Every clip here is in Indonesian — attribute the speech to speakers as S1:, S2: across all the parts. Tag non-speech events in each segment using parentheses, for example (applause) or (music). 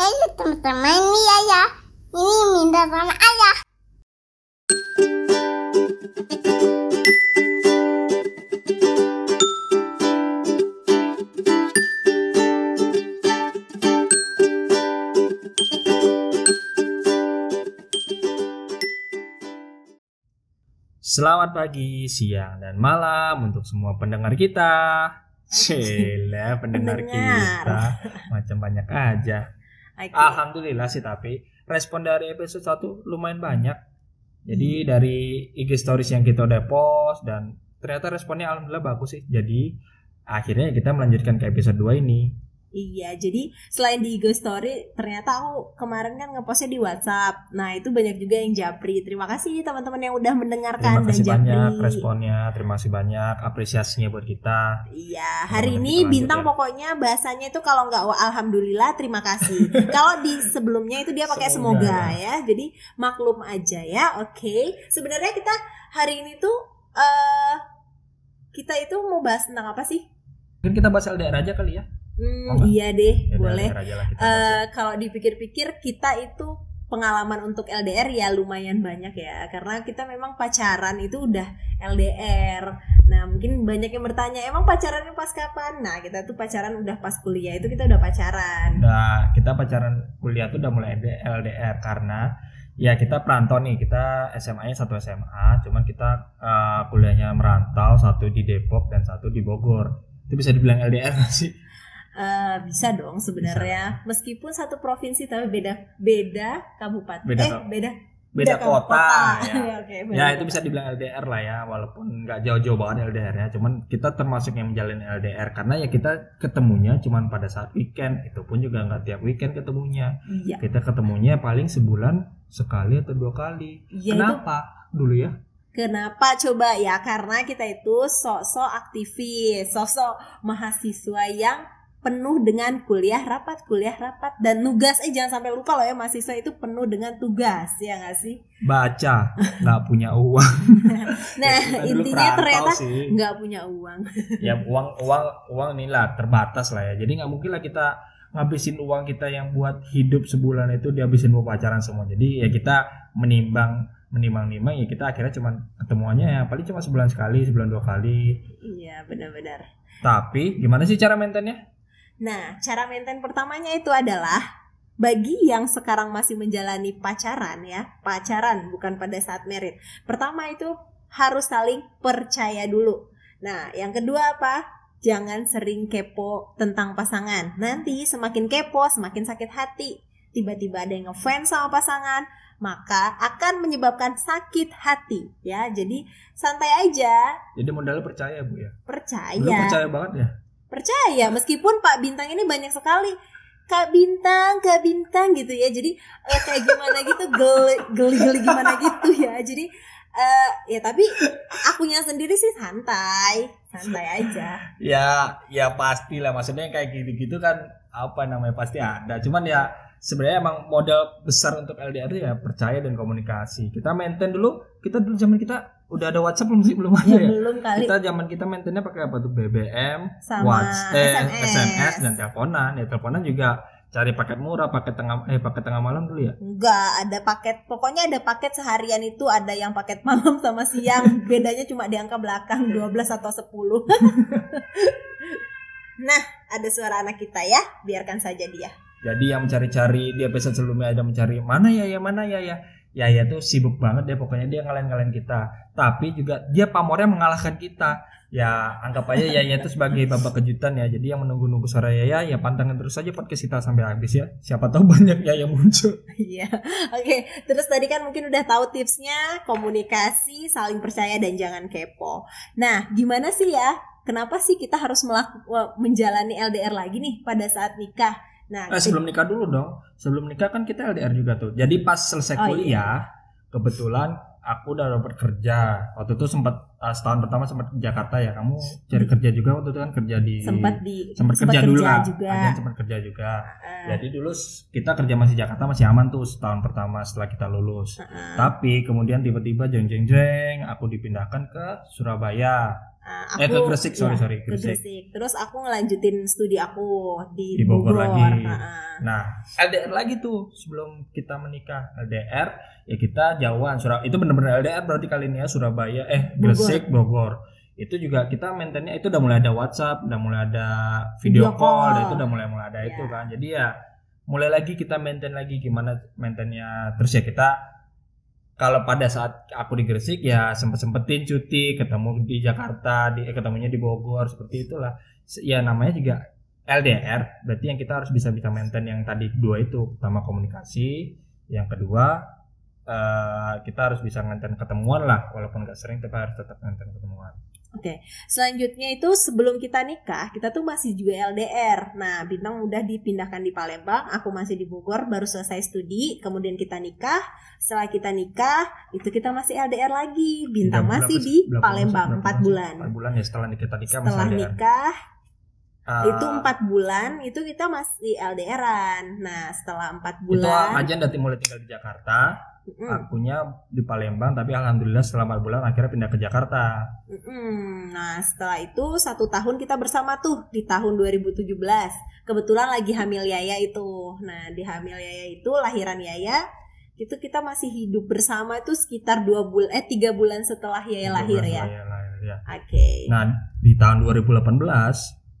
S1: Halo teman-teman, ini ayah. Ini minta sama ayah.
S2: Selamat pagi, siang, dan malam untuk semua pendengar kita. (laughs) Pendengar,
S3: Pendengar.
S2: kita macam banyak aja.
S3: Oke.
S2: Alhamdulillah sih tapi respon dari episode 1 lumayan banyak. Jadi dari IG stories yang kita udah post dan ternyata responnya alhamdulillah bagus sih. Jadi akhirnya kita melanjutkan ke episode 2 ini.
S3: Iya, jadi selain di IG Story, ternyata aku kemarin kan ngepostnya di WhatsApp. Nah, itu banyak juga yang japri. Terima kasih teman-teman yang udah mendengarkan
S2: Terima kasih
S3: dan japri.
S2: banyak responnya, terima kasih banyak apresiasinya buat kita.
S3: Iya, hari ini bintang
S2: ya.
S3: pokoknya bahasanya itu kalau nggak alhamdulillah terima kasih. (laughs) kalau di sebelumnya itu dia pakai
S2: Semoga,
S3: semoga, ya. Jadi maklum aja ya. Oke. Sebenarnya kita hari ini tuh eh kita itu mau bahas tentang apa sih?
S2: Mungkin kita bahas LDR aja kali ya.
S3: Hmm, iya deh,
S2: Ya,
S3: boleh. Eh, kalau dipikir-pikir kita itu pengalaman untuk LDR ya lumayan banyak ya karena kita memang pacaran itu udah LDR. Nah mungkin banyak yang bertanya emang pacarannya pas kapan? Nah kita tuh pacaran udah pas kuliah itu kita udah pacaran.
S2: Nah, kita pacaran kuliah tuh udah mulai LDR karena ya kita perantau nih, kita SMA-nya satu SMA, cuman kita eh, kuliahnya merantau, satu di Depok dan satu di Bogor. Itu bisa dibilang LDR nggak sih?
S3: Eh, bisa dong sebenarnya meskipun satu provinsi tapi beda beda kabupaten.
S2: Beda
S3: eh beda
S2: Beda kota. Ya. (laughs)
S3: Ya, beda
S2: Ya itu
S3: kota.
S2: bisa dibilang LDR lah ya, walaupun nggak jauh-jauh banget LDR-nya. Cuman kita termasuk yang menjalin LDR karena ya kita ketemunya cuman pada saat weekend. Itu pun juga nggak tiap weekend ketemunya.
S3: Iya.
S2: Kita ketemunya paling sebulan sekali atau dua kali.
S3: Itu
S2: Kenapa? Dulu ya.
S3: Kenapa coba ya? Karena kita itu sosok aktivis, sosok mahasiswa yang penuh dengan kuliah rapat, kuliah rapat dan nugas. Eh jangan sampai lupa loh ya mahasiswa itu penuh dengan tugas ya nggak sih?
S2: baca (laughs) nggak punya uang (laughs)
S3: Nah
S2: Ya,
S3: intinya ternyata nggak punya uang. (laughs)
S2: ya uang uang uang inilah terbatas lah ya jadi nggak mungkin lah kita ngabisin uang kita yang buat hidup sebulan itu dihabisin buat pacaran semua jadi ya kita menimbang menimbang nimbang ya kita akhirnya cuman ketemuannya ya paling cuma sebulan sekali sebulan dua kali
S3: Iya benar-benar.
S2: tapi gimana sih cara maintainnya
S3: Nah cara maintain pertamanya itu adalah bagi yang sekarang masih menjalani pacaran ya, pacaran bukan pada saat merit. Pertama itu harus saling percaya dulu. Nah, yang kedua apa? Jangan sering kepo tentang pasangan. Nanti semakin kepo, semakin sakit hati. Tiba-tiba ada yang ngefans sama pasangan, maka akan menyebabkan sakit hati ya. Jadi santai aja,
S2: jadi modalnya percaya bu ya
S3: percaya.
S2: Dulu percaya banget ya
S3: Percaya, meskipun Pak Bintang ini banyak sekali Kak Bintang, Kak Bintang gitu ya. Jadi eh, kayak gimana gitu, geli, geli-geli gimana gitu ya. Jadi eh ya tapi akunya sendiri sih santai, santai aja.
S2: ya ya pasti lah maksudnya kayak gitu-gitu kan apa namanya pasti ada cuman ya sebenarnya emang modal besar untuk LDR ya percaya dan komunikasi kita maintain dulu kita dulu zaman kita udah ada WhatsApp belum sih belum ada
S3: Ya,
S2: ya
S3: belum kali
S2: kita zaman kita maintainnya pakai apa tuh BBM
S3: sama
S2: WhatsApp eh,
S3: SMS.
S2: SMS dan teleponan ya teleponan juga cari paket murah paket tengah eh paket tengah malam dulu ya
S3: Enggak, ada paket. Pokoknya ada paket seharian itu ada yang paket (laughs) malam sama siang. Bedanya cuma di angka belakang 12 atau 10. (laughs) nah, ada suara anak kita ya. Biarkan saja dia.
S2: Jadi yang mencari-cari di episode sebelumnya ada mencari mana ya ya mana ya ya ya ya tuh sibuk banget deh pokoknya dia ngalahin-ngalahin kita. Tapi juga dia pamornya mengalahkan kita. Ya anggap aja ya ya itu sebagai babak kejutan ya. Jadi yang menunggu-nunggu suara ya ya pantengin terus aja podcast kita sampai habis ya. Siapa tahu banyak ya yang muncul. (laughs)
S3: Iya. Oke, terus tadi kan mungkin udah tahu tipsnya komunikasi, saling percaya dan jangan kepo. Nah, gimana sih ya? Kenapa sih kita harus melakukan menjalani LDR lagi nih pada saat nikah? Nah,
S2: Eh, sebelum nikah dulu dong. Sebelum nikah kan kita LDR juga tuh. Jadi pas selesai
S3: Oh, iya.
S2: kuliah, kebetulan aku udah dapat kerja. Waktu itu sempat eh, setahun pertama sempat di Jakarta ya. Kamu cari kerja juga waktu itu kan kerja di
S3: sempat di
S2: sempat kerja dulu lah.
S3: juga.
S2: Ada sempat kerja juga.
S3: Heeh.
S2: Jadi dulu kita kerja masih Jakarta masih aman tuh setahun pertama setelah kita lulus.
S3: Heeh.
S2: Tapi kemudian tiba-tiba jeng jeng jeng aku dipindahkan ke Surabaya.
S3: Nah,
S2: Eh, ke Gresik, sorry,
S3: ya,
S2: sorry,
S3: ke
S2: Gresik.
S3: Gresik. Terus aku ngelanjutin studi aku di,
S2: Di Bogor lagi.
S3: Nah,
S2: Nah, LDR lagi tuh sebelum kita menikah. LDR ya kita jauhan. Surab itu bener-bener LDR berarti kali ini ya Surabaya eh
S3: Bogor.
S2: Gresik, Bogor. Itu juga kita maintainnya itu udah mulai ada WhatsApp, udah mulai ada video,
S3: Video
S2: call,
S3: call.
S2: dan itu udah mulai mulai ada
S3: Ya.
S2: itu kan. Jadi ya mulai lagi kita maintain lagi gimana maintainnya. Terus ya kita kalau pada saat aku di Gresik ya sempet sempetin cuti ketemu di Jakarta di eh, ketemunya di Bogor seperti itulah. Ya namanya juga LDR berarti yang kita harus bisa bisa maintain yang tadi dua itu. Pertama komunikasi yang kedua eh, kita harus bisa maintain ketemuan lah walaupun nggak sering tapi harus tetap maintain ketemuan
S3: selanjutnya itu sebelum kita nikah, kita tuh masih juga LDR. Nah, Bintang udah dipindahkan di Palembang, aku masih di Bogor, baru selesai studi, kemudian kita nikah. Setelah kita nikah, itu kita masih LDR lagi. Bintang
S2: Berapa-
S3: masih di
S2: berapa-
S3: Palembang
S2: berapa
S3: 4
S2: sih?
S3: bulan.
S2: empat bulan ya setelah kita nikah masih
S3: Setelah
S2: LDR
S3: nikah
S2: Ah,
S3: itu empat bulan itu kita masih LDRan. Nah, setelah empat
S2: itu
S3: bulan,
S2: aja dari mulai tinggal di Jakarta
S3: mm,
S2: akunya di Palembang tapi alhamdulillah setelah 4 bulan akhirnya pindah ke Jakarta
S3: mm. nah setelah itu satu tahun kita bersama tuh di tahun 2017. Kebetulan lagi hamil Yaya itu. Nah, di hamil Yaya itu lahiran Yaya itu kita masih hidup bersama itu sekitar dua bulan eh tiga bulan setelah Yaya lahir ya.
S2: Lahir, lahir, ya.
S3: Oke.
S2: Nah di tahun 2018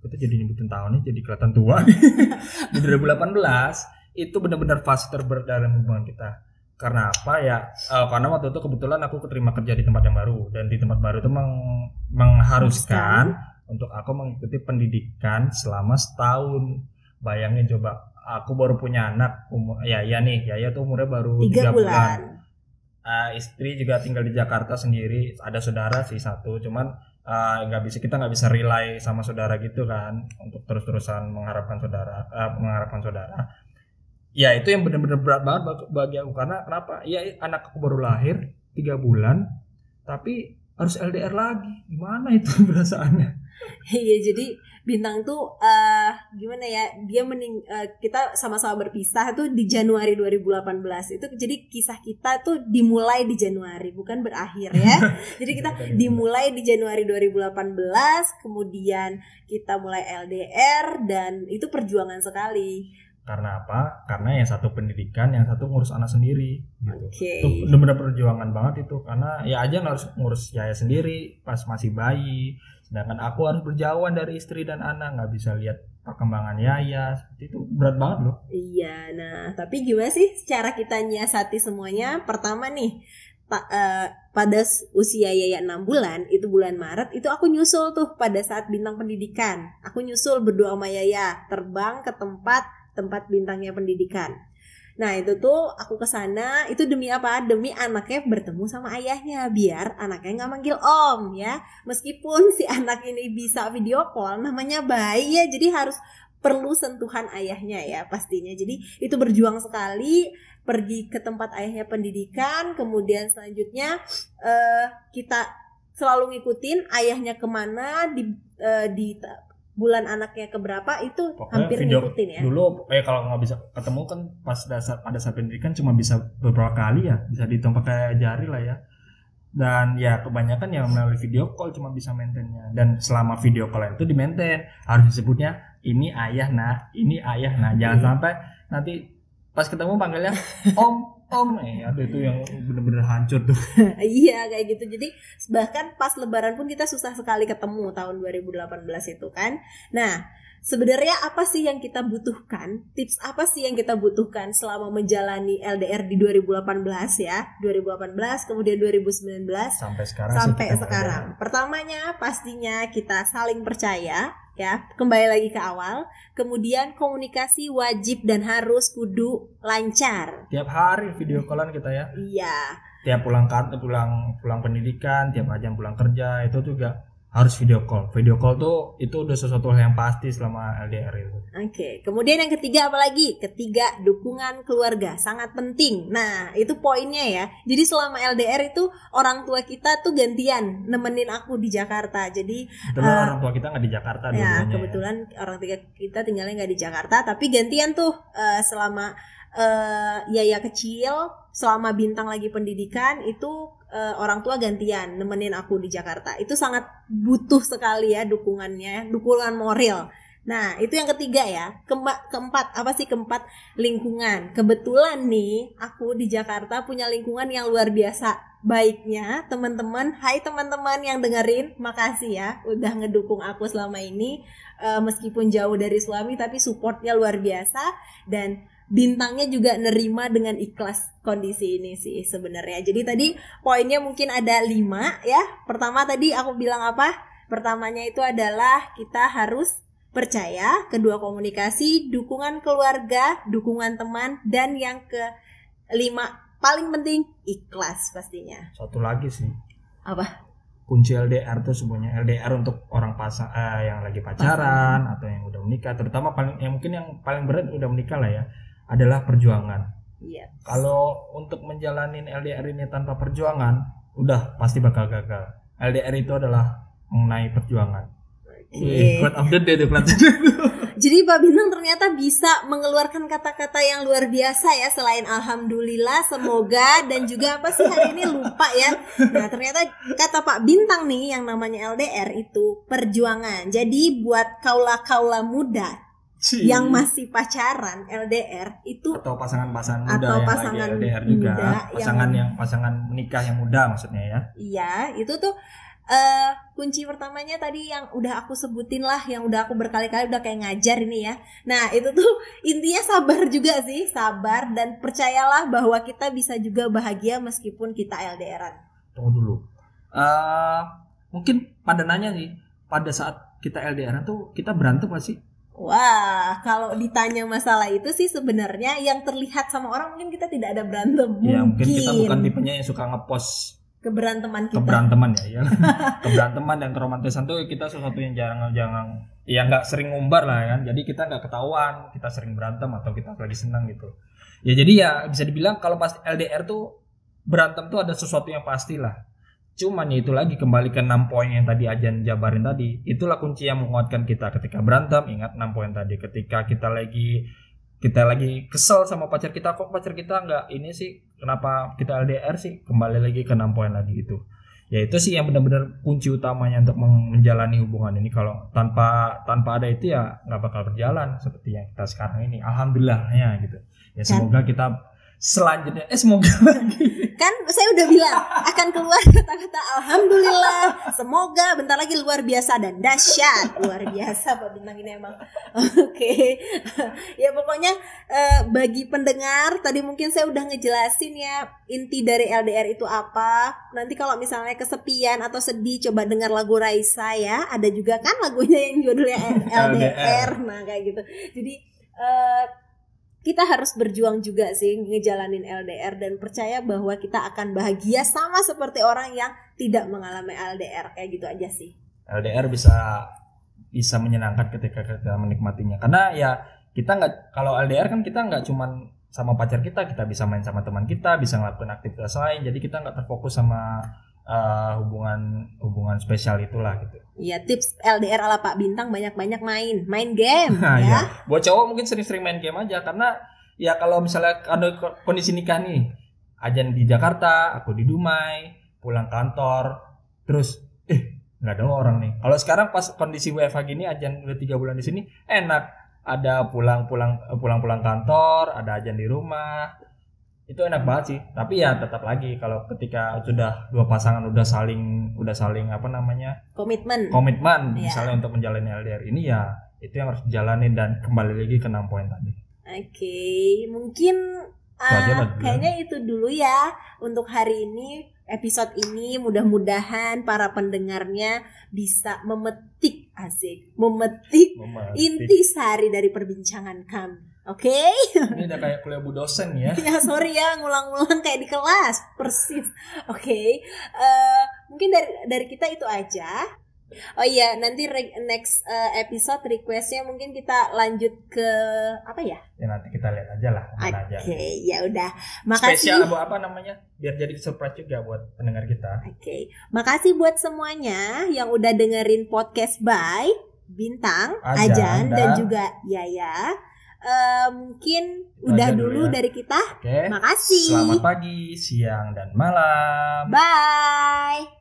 S2: kita jadi nyebutin tahunnya jadi kelihatan tua (laughs) di 2018 itu benar-benar fase terberat dalam hubungan kita. Karena apa ya? Eh, karena waktu itu kebetulan aku keterima kerja di tempat yang baru dan di tempat baru itu meng- mengharuskan untuk aku mengikuti pendidikan selama setahun. Bayangin coba, aku baru punya anak umur ya ya nih, Yaya tuh umurnya baru
S3: tiga
S2: tiga
S3: bulan.
S2: Eh, istri juga tinggal di Jakarta sendiri ada saudara sih satu cuman eh, nggak bisa kita nggak bisa rely sama saudara gitu kan untuk terus-terusan mengharapkan saudara eh, mengharapkan saudara ya itu yang benar-benar berat banget bag- bagi aku. Karena kenapa? Ya anak aku baru lahir tiga bulan tapi harus LDR lagi. Gimana itu (laughs) perasaannya?
S3: Iya jadi bintang tuh eh gimana ya dia mening eh, kita sama-sama berpisah tuh di Januari 2018 itu jadi kisah kita tuh dimulai di Januari bukan berakhir ya. (laughs) Jadi kita dimulai di Januari 2018 kemudian kita mulai LDR dan itu perjuangan sekali
S2: karena apa? Karena yang satu pendidikan yang satu ngurus anak sendiri gitu.
S3: Oke.
S2: Itu benar-benar perjuangan banget itu. Karena ya aja harus ngurus Yaya sendiri pas masih bayi. Sedangkan aku harus berjauhan dari istri dan anak nggak bisa lihat perkembangan Yaya seperti itu berat banget loh.
S3: Iya, nah tapi gimana sih cara kita nyiasati semuanya? Pertama nih, pa- eh, pada usia Yaya 6 bulan, itu bulan Maret, itu aku nyusul tuh pada saat bintang pendidikan. Aku nyusul berdua sama Yaya, terbang ke tempat tempat bintangnya pendidikan. Nah itu tuh aku ke sana itu demi apa? Demi anaknya bertemu sama ayahnya biar anaknya nggak manggil om ya. Meskipun si anak ini bisa video call, namanya bayi ya, jadi harus perlu sentuhan ayahnya ya pastinya. Jadi itu berjuang sekali pergi ke tempat ayahnya pendidikan, kemudian selanjutnya eh, kita selalu ngikutin ayahnya ke mana di eh, di bulan anaknya keberapa itu
S2: Pokoknya
S3: hampir
S2: video
S3: ngikutin ya.
S2: dulu eh kalau nggak bisa ketemu kan pas dasar pada saat pendidikan cuma bisa beberapa kali ya bisa dihitung pakai jari lah ya. Dan ya kebanyakan yang melalui video call cuma bisa maintainnya. Dan selama video call itu di maintain harus disebutnya ini ayah nah ini ayah nah jangan
S3: Iya.
S2: sampai nanti pas ketemu panggilnya om om eh aduh itu yang bener-bener hancur tuh (laughs)
S3: iya kayak gitu. Jadi bahkan pas lebaran pun kita susah sekali ketemu tahun 2018 itu kan. Nah, sebenarnya apa sih yang kita butuhkan? Tips apa sih yang kita butuhkan selama menjalani LDR di 2018 ya? 2018 kemudian 2019
S2: sampai sekarang
S3: sampai sekarang. Pertamanya pastinya kita saling percaya ya. Kembali lagi ke awal. Kemudian komunikasi wajib dan harus kudu lancar.
S2: tiap hari video callan kita ya
S3: Iya.
S2: tiap pulang kan pulang pulang pendidikan tiap ajang pulang kerja itu juga harus video call video call tuh itu udah sesuatu hal yang pasti selama LDR itu
S3: Oke, kemudian yang ketiga apa lagi? Ketiga, dukungan keluarga sangat penting. Nah, itu poinnya ya. Jadi selama LDR itu orang tua kita tuh gantian nemenin aku di Jakarta. Jadi
S2: kebetulan
S3: Ah.
S2: orang tua kita nggak di Jakarta
S3: ya
S2: ya.
S3: kebetulan orang tiga kita tinggalnya nggak di Jakarta, tapi gantian tuh eh, selama eh, Yaya kecil, selama bintang lagi pendidikan itu eh, orang tua gantian nemenin aku di Jakarta. Itu sangat butuh sekali ya dukungannya, dukungan moral. Nah, itu yang ketiga ya. Keempat, keempat apa sih keempat? Lingkungan. Kebetulan nih aku di Jakarta punya lingkungan yang luar biasa. Baiknya teman-teman, hai teman-teman yang dengerin, makasih ya udah ngedukung aku selama ini Eh, meskipun jauh dari suami tapi supportnya luar biasa dan bintangnya juga nerima dengan ikhlas kondisi ini sih sebenarnya. Jadi tadi poinnya mungkin ada lima ya. Pertama tadi aku bilang apa? Pertamanya itu adalah kita harus percaya, kedua komunikasi, dukungan keluarga, dukungan teman, dan yang kelima paling penting ikhlas pastinya.
S2: Satu lagi sih.
S3: Apa?
S2: kunci LDR tuh semuanya LDR untuk orang pasang eh, yang lagi pacaran atau yang udah menikah terutama paling yang mungkin yang paling berat udah menikah lah ya adalah perjuangan
S3: Iya.
S2: kalau untuk menjalanin LDR ini tanpa perjuangan udah pasti bakal gagal LDR itu adalah mengenai perjuangan Wih,
S3: Oke.
S2: quote of the day tuh. (laughs)
S3: Jadi Pak Bintang ternyata bisa mengeluarkan kata-kata yang luar biasa ya selain alhamdulillah, semoga dan juga apa sih hari ini lupa ya. Nah, ternyata kata Pak Bintang nih yang namanya LDR itu perjuangan. Jadi buat kaula-kaula muda yang masih pacaran LDR itu
S2: atau pasangan-pasangan muda
S3: Atau
S2: yang
S3: pasangan
S2: lagi LDR juga
S3: muda yang-
S2: pasangan yang... pasangan menikah yang muda maksudnya ya
S3: Iya, itu tuh eh kunci pertamanya tadi yang udah aku sebutin lah, yang udah aku berkali-kali udah kayak ngajar ini ya. Nah, itu tuh (laughs) intinya sabar juga sih, sabar dan percayalah bahwa kita bisa juga bahagia meskipun kita LDRan.
S2: tunggu dulu eh mungkin pada nanya nih pada saat kita LDR tuh kita berantem gak sih
S3: Wah, kalau ditanya masalah itu sih sebenarnya yang terlihat sama orang mungkin kita tidak ada berantem.
S2: ya mungkin kita bukan tipenya yang suka ngepost
S3: keberanteman kita.
S2: keberanteman ya, ya. (laughs) keberanteman dan keromantisan tuh kita sesuatu yang jarang jangan ya nggak sering ngumbar lah kan jadi kita nggak ketahuan kita sering berantem atau kita lagi senang gitu ya jadi ya bisa dibilang kalau pas LDR tuh berantem tuh ada sesuatu yang pasti lah cuman ya itu lagi kembali ke 6 poin yang tadi Ajan jabarin tadi itulah kunci yang menguatkan kita ketika berantem ingat 6 poin tadi ketika kita lagi kita lagi kesel sama pacar kita kok pacar kita nggak ini sih kenapa kita LDR sih? Kembali lagi ke 6 poin lagi itu. Ya itu sih yang benar-benar kunci utamanya untuk men- menjalani hubungan ini. Kalau tanpa tanpa ada itu ya nggak bakal berjalan seperti yang kita sekarang ini. Alhamdulillahnya gitu. Ya semoga kita selanjutnya eh semoga (laughs) lagi
S3: Kan saya udah bilang akan keluar kata-kata alhamdulillah, semoga bentar lagi luar biasa dan dahsyat. Luar biasa Pak Bintang ini emang. (laughs) Oke. ya pokoknya eh, bagi pendengar tadi mungkin saya udah ngejelasin ya inti dari LDR itu apa. Nanti kalau misalnya kesepian atau sedih coba dengar lagu Raisa ya. Ada juga kan lagunya yang judulnya LDR. Nah, kayak gitu. Jadi eh kita harus berjuang juga sih ngejalanin LDR dan percaya bahwa kita akan bahagia sama seperti orang yang tidak mengalami LDR kayak gitu aja sih.
S2: LDR bisa bisa menyenangkan ketika kita menikmatinya karena ya kita nggak kalau LDR kan kita nggak cuman sama pacar kita kita bisa main sama teman kita bisa ngelakuin aktivitas lain jadi kita nggak terfokus sama eh, hubungan hubungan spesial itulah gitu
S3: Ya tips LDR ala Pak Bintang banyak-banyak main, main game
S2: Nah, (laughs)
S3: ya.
S2: ya. buat cowok mungkin sering-sering main game aja karena ya kalau misalnya ada ko- kondisi nikah nih ajan di Jakarta aku di Dumai pulang kantor terus eh nggak ada orang nih kalau sekarang pas kondisi WFH gini ajan udah tiga bulan di sini enak ada pulang-pulang eh, pulang-pulang kantor ada ajan di rumah itu enak banget sih tapi ya tetap lagi kalau ketika sudah dua pasangan udah saling udah saling apa namanya
S3: Komitmen.
S2: komitmen
S3: Iya.
S2: misalnya untuk menjalani LDR ini ya itu yang harus dijalanin dan kembali lagi ke enam poin tadi.
S3: Oke, mungkin
S2: aja
S3: ah,
S2: lah dulu.
S3: kayaknya itu dulu ya untuk hari ini episode ini mudah-mudahan para pendengarnya bisa memetik asik, memetik
S2: Memetik.
S3: inti sari dari perbincangan kami. Oke?
S2: Ini udah kayak kuliah bu dosen ya. (laughs)
S3: ya sorry ya ngulang-ngulang kayak di kelas persis oke eh, mungkin dari dari kita itu aja oh iya nanti re- next eh, episode requestnya mungkin kita lanjut ke apa ya
S2: Ya nanti kita lihat aja lah
S3: oke
S2: aja.
S3: ya udah makasih
S2: Spesial buat apa namanya? Biar jadi surprise juga buat pendengar kita.
S3: Oke, makasih buat semuanya yang udah dengerin podcast by Bintang,
S2: Ajan,
S3: Ajan, dan
S2: dan-
S3: juga Yaya. Eh, mungkin
S2: Itu
S3: udah
S2: dulu
S3: dulu
S2: ya.
S3: dari kita.
S2: Oke.
S3: Makasih.
S2: Selamat pagi, siang, dan malam.
S3: Bye.